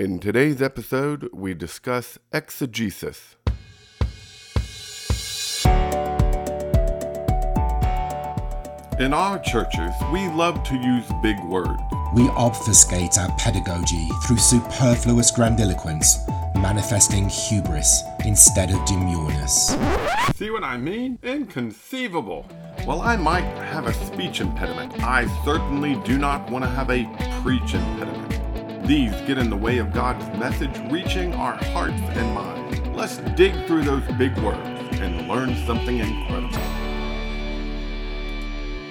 In today's episode, we discuss exegesis. In our churches, we love to use big words. We obfuscate our pedagogy through superfluous grandiloquence, manifesting hubris instead of demureness. See what I mean? Inconceivable. While I might have a speech impediment, I certainly do not want to have a preach impediment. These get in the way of God's message reaching our hearts and minds. Let's dig through those big words and learn something incredible.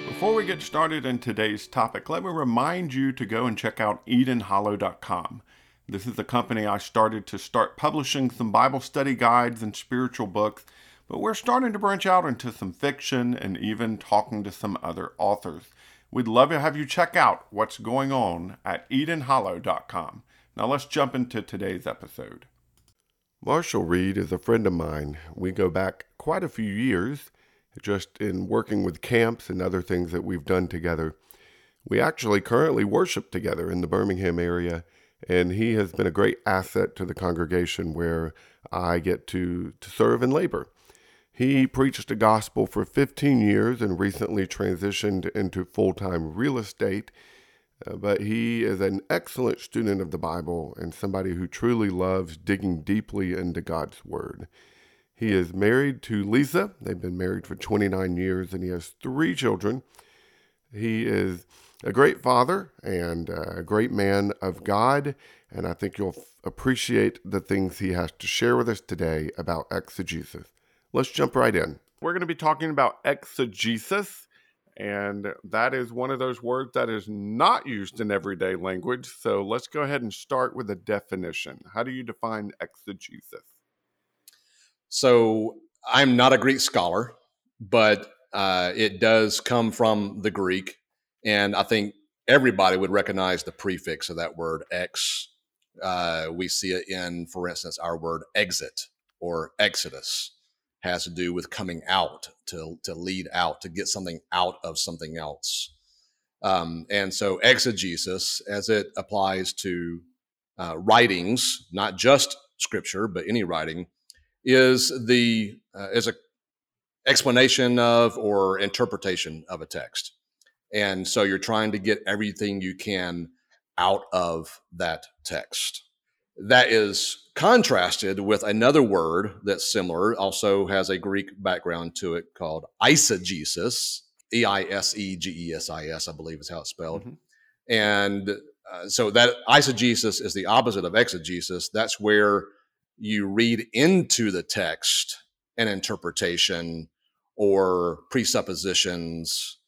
Before we get started in today's topic, let me remind you to go and check out EdenHollow.com. This is a company I started to start publishing some Bible study guides and spiritual books, but we're starting to branch out into some fiction and even talking to some other authors. We'd love to have you check out what's going on at EdenHollow.com. Now let's jump into today's episode. Marshall Reid is a friend of mine. We go back quite a few years just in working with camps and other things that we've done together. We actually currently worship together in the Birmingham area, and he has been a great asset to the congregation where I get to, to serve and labor. He preached the gospel for 15 years and recently transitioned into full time real estate. Uh, but he is an excellent student of the Bible and somebody who truly loves digging deeply into God's Word. He is married to Lisa. They've been married for 29 years and he has three children. He is a great father and a great man of God. And I think you'll appreciate the things he has to share with us today about exegesis. Let's jump right in. We're going to be talking about exegesis. And that is one of those words that is not used in everyday language. So let's go ahead and start with a definition. How do you define exegesis? So I'm not a Greek scholar, but uh, it does come from the Greek, and I think everybody would recognize the prefix of that word ex. Uh, we see it in, for instance, our word exit or exodus has to do with coming out to to lead out to get something out of something else. Um, and so exegesis, as it applies to uh, writings, not just scripture, but any writing, is the uh, is a explanation of or interpretation of a text. And so you're trying to get everything you can out of that text. That is contrasted with another word that's similar, also has a Greek background to it called eisegesis, E I S E G E S I S, I believe is how it's spelled. Mm-hmm. And uh, so that eisegesis is the opposite of exegesis. That's where you read into the text an interpretation or presuppositions,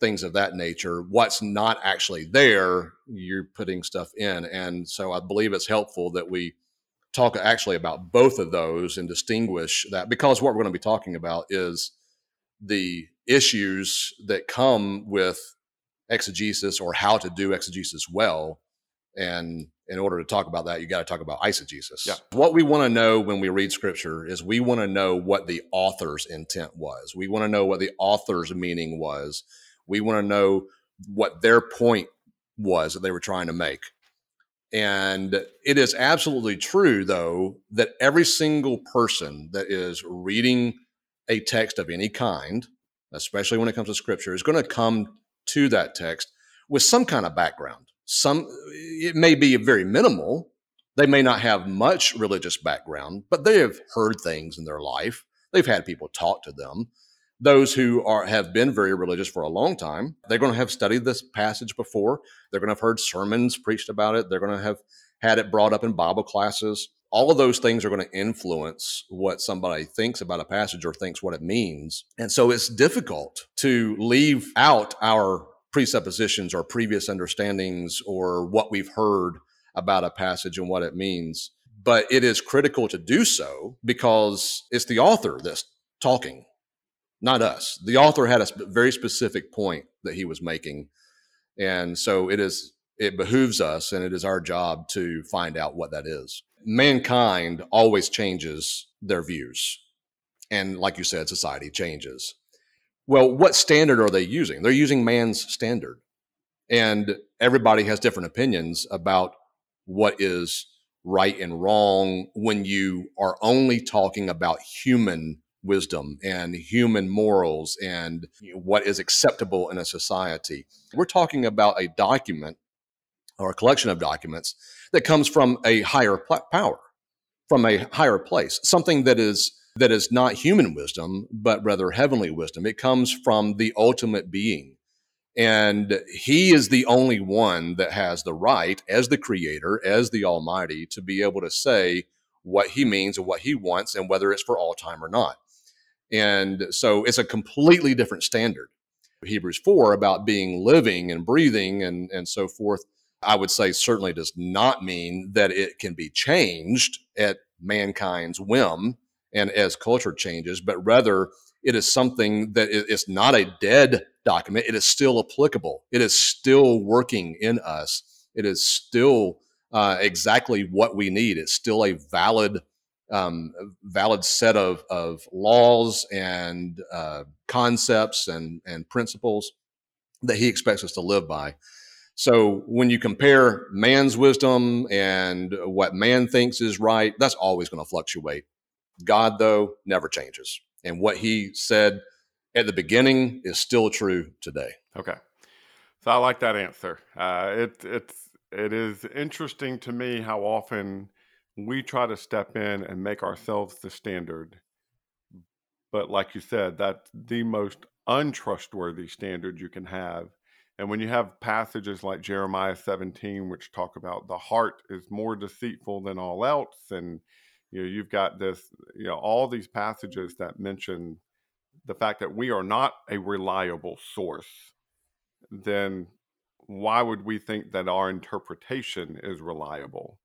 things of that nature. What's not actually there, you're putting stuff in. And so I believe it's helpful that we talk actually about both of those and distinguish that because what we're going to be talking about is the issues that come with exegesis or how to do exegesis well. And in order to talk about that, you got to talk about eisegesis. Yeah. What we want to know when we read scripture is we want to know what the author's intent was. We want to know what the author's meaning was. We want to know what their point was that they were trying to make. And it is absolutely true, though, that every single person that is reading a text of any kind, especially when it comes to scripture, is going to come to that text with some kind of background. Some it may be very minimal. They may not have much religious background but they have heard things in their life. They've had people talk to them those who are have been very religious for a long time they're going to have studied this passage before. They're going to have heard sermons preached about it. They're going to have had it brought up in bible classes. All of those things are going to influence what somebody thinks about a passage or thinks what it means. And so it's difficult to leave out our presuppositions or previous understandings or what we've heard about a passage and what it means. But it is critical to do so because it's the author that's talking, not us. The author had a very specific point that he was making. And so it is it behooves us and it is our job to find out what that is. Mankind always changes their views. And like you said, society changes. Well, what standard are they using? They're using man's standard. And everybody has different opinions about what is right and wrong when you are only talking about human wisdom and human morals and what is acceptable in a society. We're talking about a document or a collection of documents that comes from a higher power, from a higher place, something that is that is not human wisdom, but rather heavenly wisdom. It comes from the ultimate being. And he is the only one that has the right, as the creator, as the Almighty, to be able to say what he means and what he wants and whether it's for all time or not. And so it's a completely different standard. Hebrews 4 about being living and breathing and, and so forth, I would say certainly does not mean that it can be changed at mankind's whim and as culture changes, but rather it is something that is not a dead document. It is still applicable. It is still working in us. It is still uh, exactly what we need. It's still a valid um, valid set of, of laws and uh, concepts and, and principles that he expects us to live by. So when you compare man's wisdom and what man thinks is right, that's always going to fluctuate. God, though, never changes. And what he said at the beginning is still true today. Okay. So I like that answer. Uh, it, it's, it is interesting to me how often we try to step in and make ourselves the standard. But like you said, that's the most untrustworthy standard you can have. And when you have passages like Jeremiah 17, which talk about the heart is more deceitful than all else, and you know, you've got this, you know, all these passages that mention the fact that we are not a reliable source, then why would we think that our interpretation is reliable?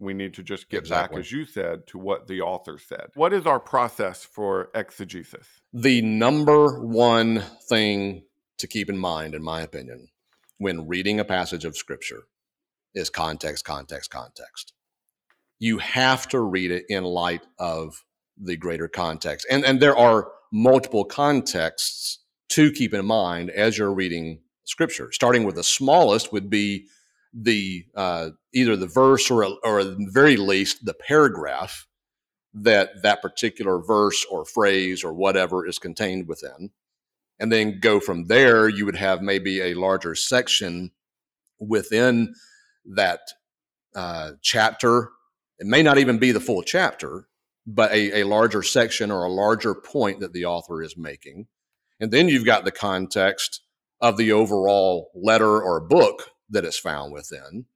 We need to just get exactly. back, as you said, to what the author said. What is our process for exegesis? The number one thing to keep in mind, in my opinion, when reading a passage of scripture is context, context, context. You have to read it in light of the greater context. And, and there are multiple contexts to keep in mind as you're reading scripture. Starting with the smallest would be the uh, either the verse or, or at the very least the paragraph that that particular verse or phrase or whatever is contained within. And then go from there you would have maybe a larger section within that uh, chapter. It may not even be the full chapter but a, a larger section or a larger point that the author is making. And then you've got the context of the overall letter or book that is found within.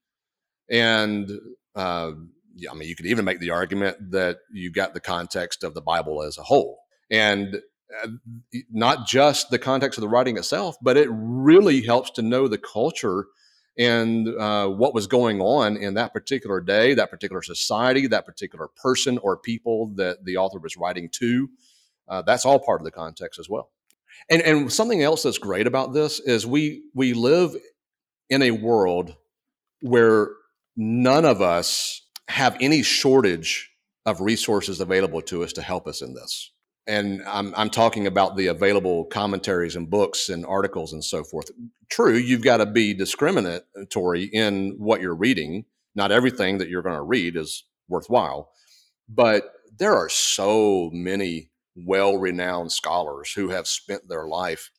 And uh, yeah, I mean, you could even make the argument that you got the context of the Bible as a whole. And uh, not just the context of the writing itself, but it really helps to know the culture and uh, what was going on in that particular day, that particular society, that particular person or people that the author was writing to. Uh, that's all part of the context as well. And and something else that's great about this is we we live in a world where none of us have any shortage of resources available to us to help us in this. And I'm, I'm talking about the available commentaries and books and articles and so forth. True, you've got to be discriminatory in what you're reading. Not everything that you're going to read is worthwhile, but there are so many well renowned scholars who have spent their life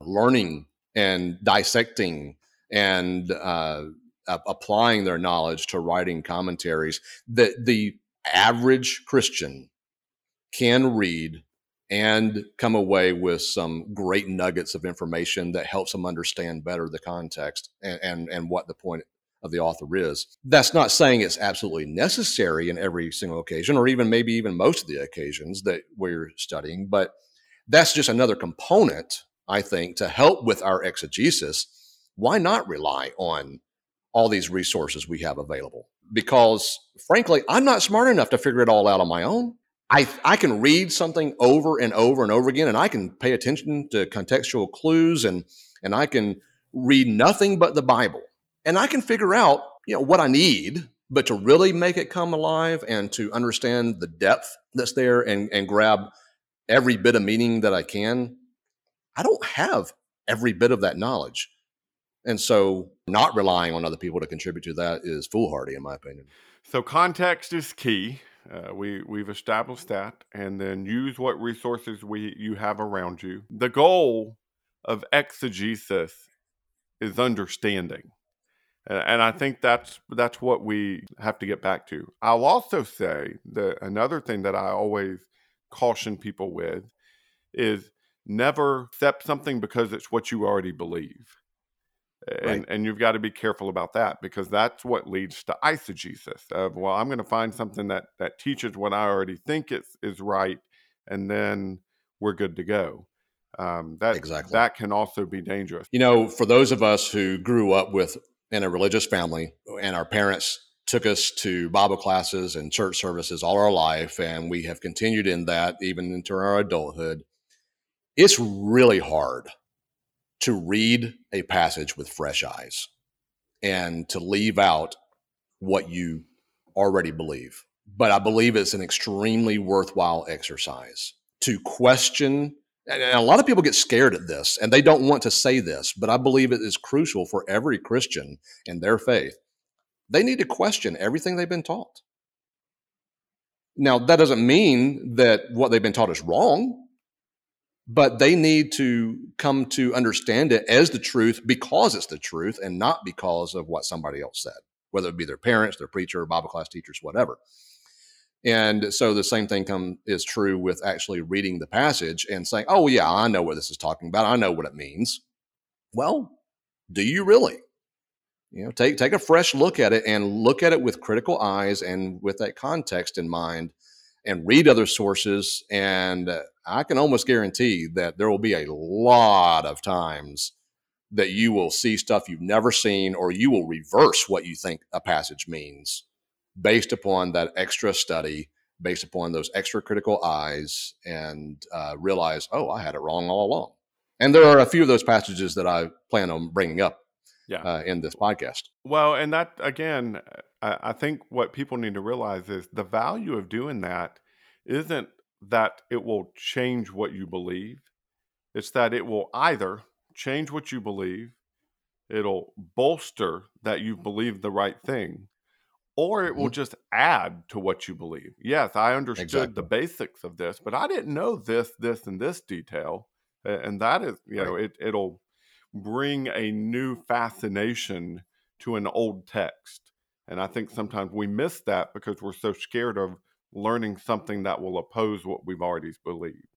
learning and dissecting and uh, applying their knowledge to writing commentaries that the average Christian can read and come away with some great nuggets of information that helps them understand better the context and, and, and what the point of the author is. That's not saying it's absolutely necessary in every single occasion, or even maybe even most of the occasions that we're studying, but that's just another component, I think, to help with our exegesis why not rely on all these resources we have available? Because frankly, I'm not smart enough to figure it all out on my own. I, I can read something over and over and over again, and I can pay attention to contextual clues, and and I can read nothing but the Bible, and I can figure out you know what I need. But to really make it come alive and to understand the depth that's there and and grab every bit of meaning that I can, I don't have every bit of that knowledge. And so not relying on other people to contribute to that is foolhardy, in my opinion. So context is key. Uh, we we've established that, and then use what resources we you have around you. The goal of exegesis is understanding, and, and I think that's that's what we have to get back to. I'll also say that another thing that I always caution people with is never accept something because it's what you already believe. And, right. and you've got to be careful about that because that's what leads to eisegesis of well i'm going to find something that that teaches what i already think is is right and then we're good to go. Um, that exactly. that can also be dangerous. You know for those of us who grew up with in a religious family and our parents took us to bible classes and church services all our life and we have continued in that even into our adulthood it's really hard to read a passage with fresh eyes and to leave out what you already believe. But I believe it's an extremely worthwhile exercise to question. And a lot of people get scared at this and they don't want to say this, but I believe it is crucial for every Christian in their faith. They need to question everything they've been taught. Now, that doesn't mean that what they've been taught is wrong but they need to come to understand it as the truth because it's the truth and not because of what somebody else said, whether it be their parents, their preacher, Bible class teachers, whatever. And so the same thing come, is true with actually reading the passage and saying, "Oh yeah, I know what this is talking about. I know what it means." Well, do you really? You know, take take a fresh look at it and look at it with critical eyes and with that context in mind and read other sources. And I can almost guarantee that there will be a lot of times that you will see stuff you've never seen, or you will reverse what you think a passage means based upon that extra study, based upon those extra critical eyes, and uh, realize, oh, I had it wrong all along. And there are a few of those passages that I plan on bringing up yeah. Uh, in this podcast. Well, and that again, I, I think what people need to realize is the value of doing that isn't that it will change what you believe. It's that it will either change what you believe, it'll bolster that you believe the right thing, or it will mm-hmm. just add to what you believe. Yes, I understood exactly. the basics of this, but I didn't know this, this, and this detail. And that is, you right. know, it, it'll bring a new fascination to an old text. And I think sometimes we miss that because we're so scared of learning something that will oppose what we've already believed.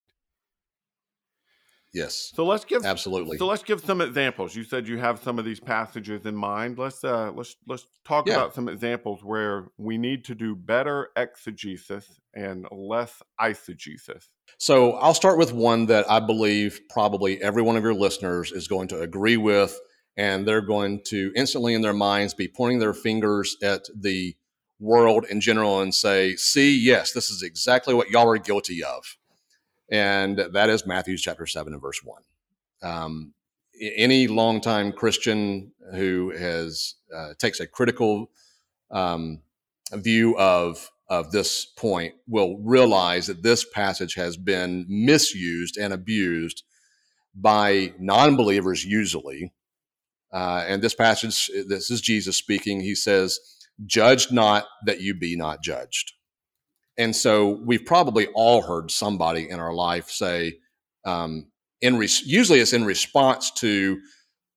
Yes. So let's give absolutely. So let's give some examples. You said you have some of these passages in mind. Let's uh let's let's talk yeah. about some examples where we need to do better exegesis and less eisegesis. So I'll start with one that I believe probably every one of your listeners is going to agree with, and they're going to instantly in their minds be pointing their fingers at the world in general and say, see, yes, this is exactly what y'all are guilty of. And that is Matthew chapter 7 and verse 1. Um, any longtime Christian who has uh, takes a critical um, view of of this point will realize that this passage has been misused and abused by non-believers usually. Uh, and this passage, this is Jesus speaking. He says, "Judge not that you be not judged." And so we've probably all heard somebody in our life say, um, in re- usually it's in response to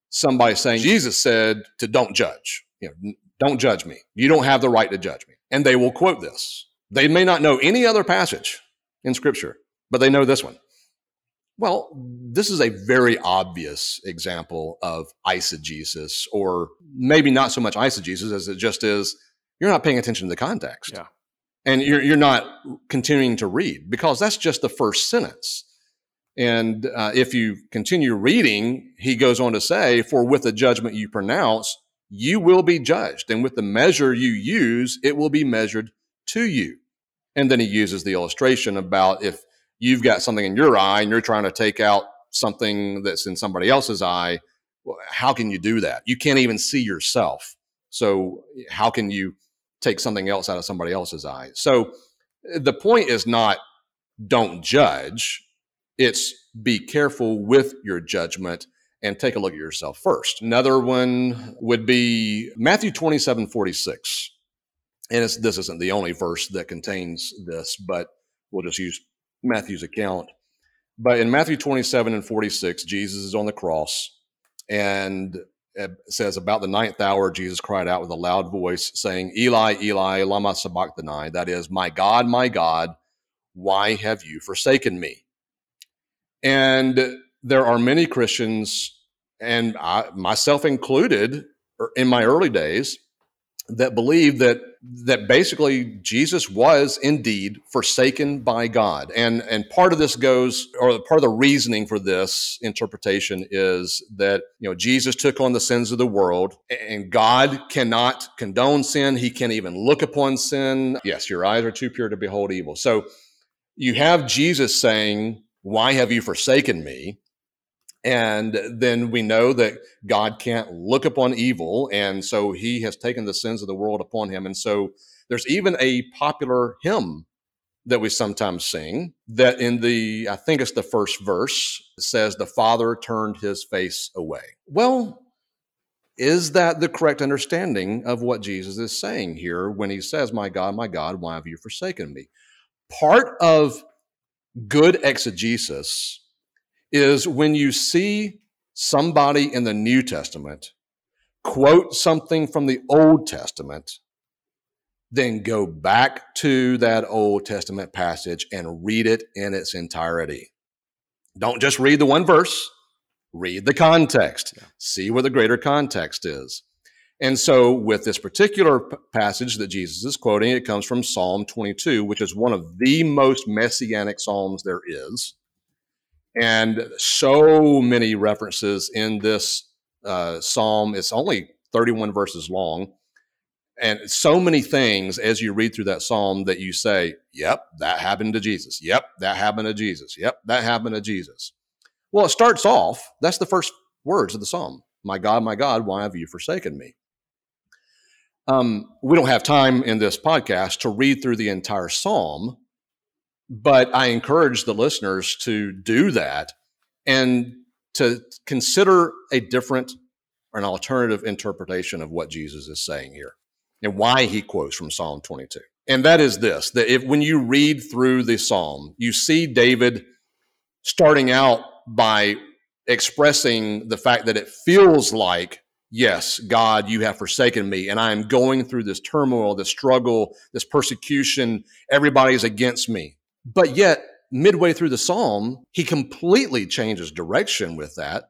somebody saying, Jesus said to don't judge. You know, don't judge me. You don't have the right to judge me. And they will quote this. They may not know any other passage in Scripture, but they know this one. Well, this is a very obvious example of eisegesis, or maybe not so much eisegesis as it just is you're not paying attention to the context. Yeah and you're, you're not continuing to read because that's just the first sentence. And uh, if you continue reading, he goes on to say, For with the judgment you pronounce, you will be judged. And with the measure you use, it will be measured to you. And then he uses the illustration about if you've got something in your eye and you're trying to take out something that's in somebody else's eye, how can you do that? You can't even see yourself. So, how can you take something else out of somebody else's eye. So the point is not don't judge, it's be careful with your judgment and take a look at yourself first. Another one would be Matthew 27 46. and this isn't the only verse that contains this, but we'll just use Matthew's account. But in Matthew 27 and 46, Jesus is on the cross, and says, About the ninth hour, Jesus cried out with a loud voice, saying, Eli, Eli, Lama Sabachthani, that is, My God, my God, why have you forsaken me? And there are many Christians, and I, myself included, er, in my early days, that believe that that basically Jesus was indeed forsaken by God. And and part of this goes or part of the reasoning for this interpretation is that you know Jesus took on the sins of the world and God cannot condone sin, he can't even look upon sin. Yes, your eyes are too pure to behold evil. So you have Jesus saying, "Why have you forsaken me?" And then we know that God can't look upon evil. And so he has taken the sins of the world upon him. And so there's even a popular hymn that we sometimes sing that in the, I think it's the first verse, says, The Father turned his face away. Well, is that the correct understanding of what Jesus is saying here when he says, My God, my God, why have you forsaken me? Part of good exegesis is when you see somebody in the New Testament quote something from the Old Testament, then go back to that Old Testament passage and read it in its entirety. Don't just read the one verse, read the context, yeah. see where the greater context is. And so, with this particular passage that Jesus is quoting, it comes from Psalm 22, which is one of the most messianic psalms there is and so many references in this uh, psalm. It's only 31 verses long. And so many things as you read through that psalm that you say, yep, that happened to Jesus. Yep, that happened to Jesus. Yep, that happened to Jesus. Well, it starts off, that's the first words of the psalm My God, my God, why have you forsaken me? Um, we don't have time in this podcast to read through the entire psalm, but I encourage the listeners to do that and to consider a different or an alternative interpretation of what Jesus is saying here and why he quotes from Psalm 22. And that is this that if when you read through the psalm, you see David starting out by expressing the fact that it feels like yes, God, you have forsaken me, and I am going through this turmoil, this struggle, this persecution. Everybody's against me. But yet, midway through the psalm, he completely changes direction with that.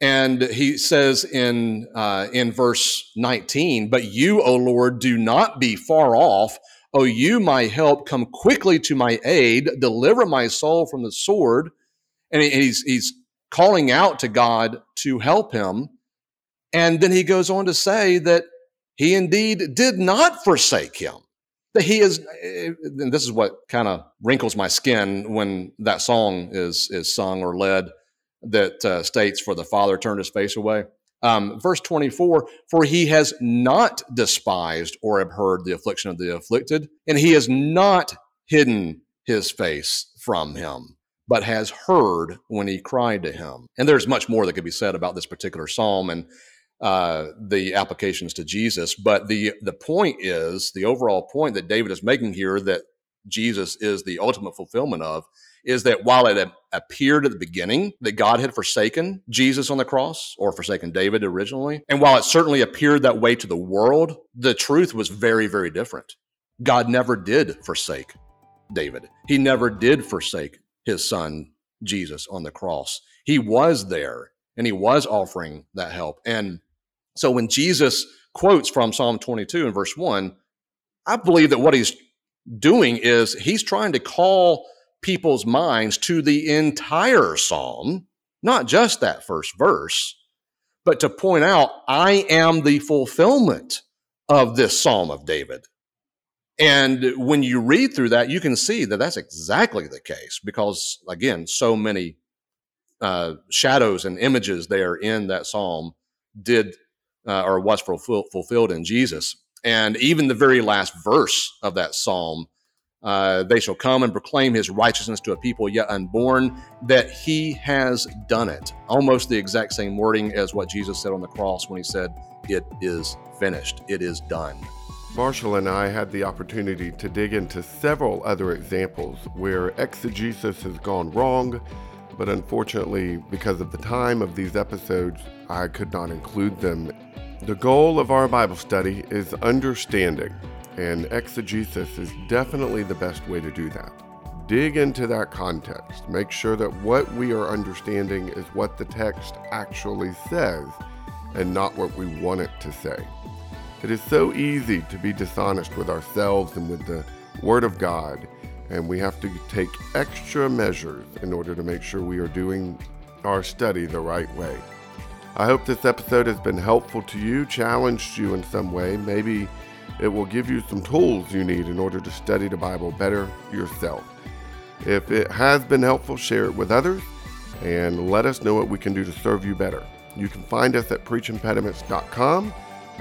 And he says in, uh, in verse 19, But you, O Lord, do not be far off. O you, my help, come quickly to my aid, deliver my soul from the sword. And he's, he's calling out to God to help him. And then he goes on to say that he indeed did not forsake him that he is and this is what kind of wrinkles my skin when that song is is sung or led that uh, states for the father turned his face away. Um, verse 24 for he has not despised or abhorred the affliction of the afflicted and he has not hidden his face from him but has heard when he cried to him. And there's much more that could be said about this particular psalm and uh, the applications to Jesus. But the the point is the overall point that David is making here that Jesus is the ultimate fulfillment of is that while it appeared at the beginning that God had forsaken Jesus on the cross or forsaken David originally, and while it certainly appeared that way to the world, the truth was very, very different. God never did forsake David. He never did forsake his son Jesus on the cross. He was there and he was offering that help. And so when Jesus quotes from Psalm 22 and verse 1, I believe that what he's doing is he's trying to call people's minds to the entire psalm, not just that first verse, but to point out, I am the fulfillment of this psalm of David. And when you read through that, you can see that that's exactly the case because, again, so many uh, shadows and images there in that psalm did uh, or was fulfill, fulfilled in Jesus. And even the very last verse of that psalm, uh, they shall come and proclaim his righteousness to a people yet unborn, that he has done it. Almost the exact same wording as what Jesus said on the cross when he said, It is finished, it is done. Marshall and I had the opportunity to dig into several other examples where exegesis has gone wrong, but unfortunately, because of the time of these episodes, I could not include them. The goal of our Bible study is understanding, and exegesis is definitely the best way to do that. Dig into that context. Make sure that what we are understanding is what the text actually says and not what we want it to say. It is so easy to be dishonest with ourselves and with the Word of God, and we have to take extra measures in order to make sure we are doing our study the right way. I hope this episode has been helpful to you, challenged you in some way. Maybe it will give you some tools you need in order to study the Bible better yourself. If it has been helpful, share it with others and let us know what we can do to serve you better. You can find us at preachimpediments.com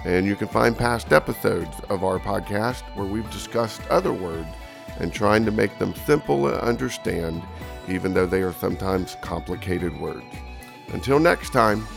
and you can find past episodes of our podcast where we've discussed other words and trying to make them simple to understand, even though they are sometimes complicated words. Until next time,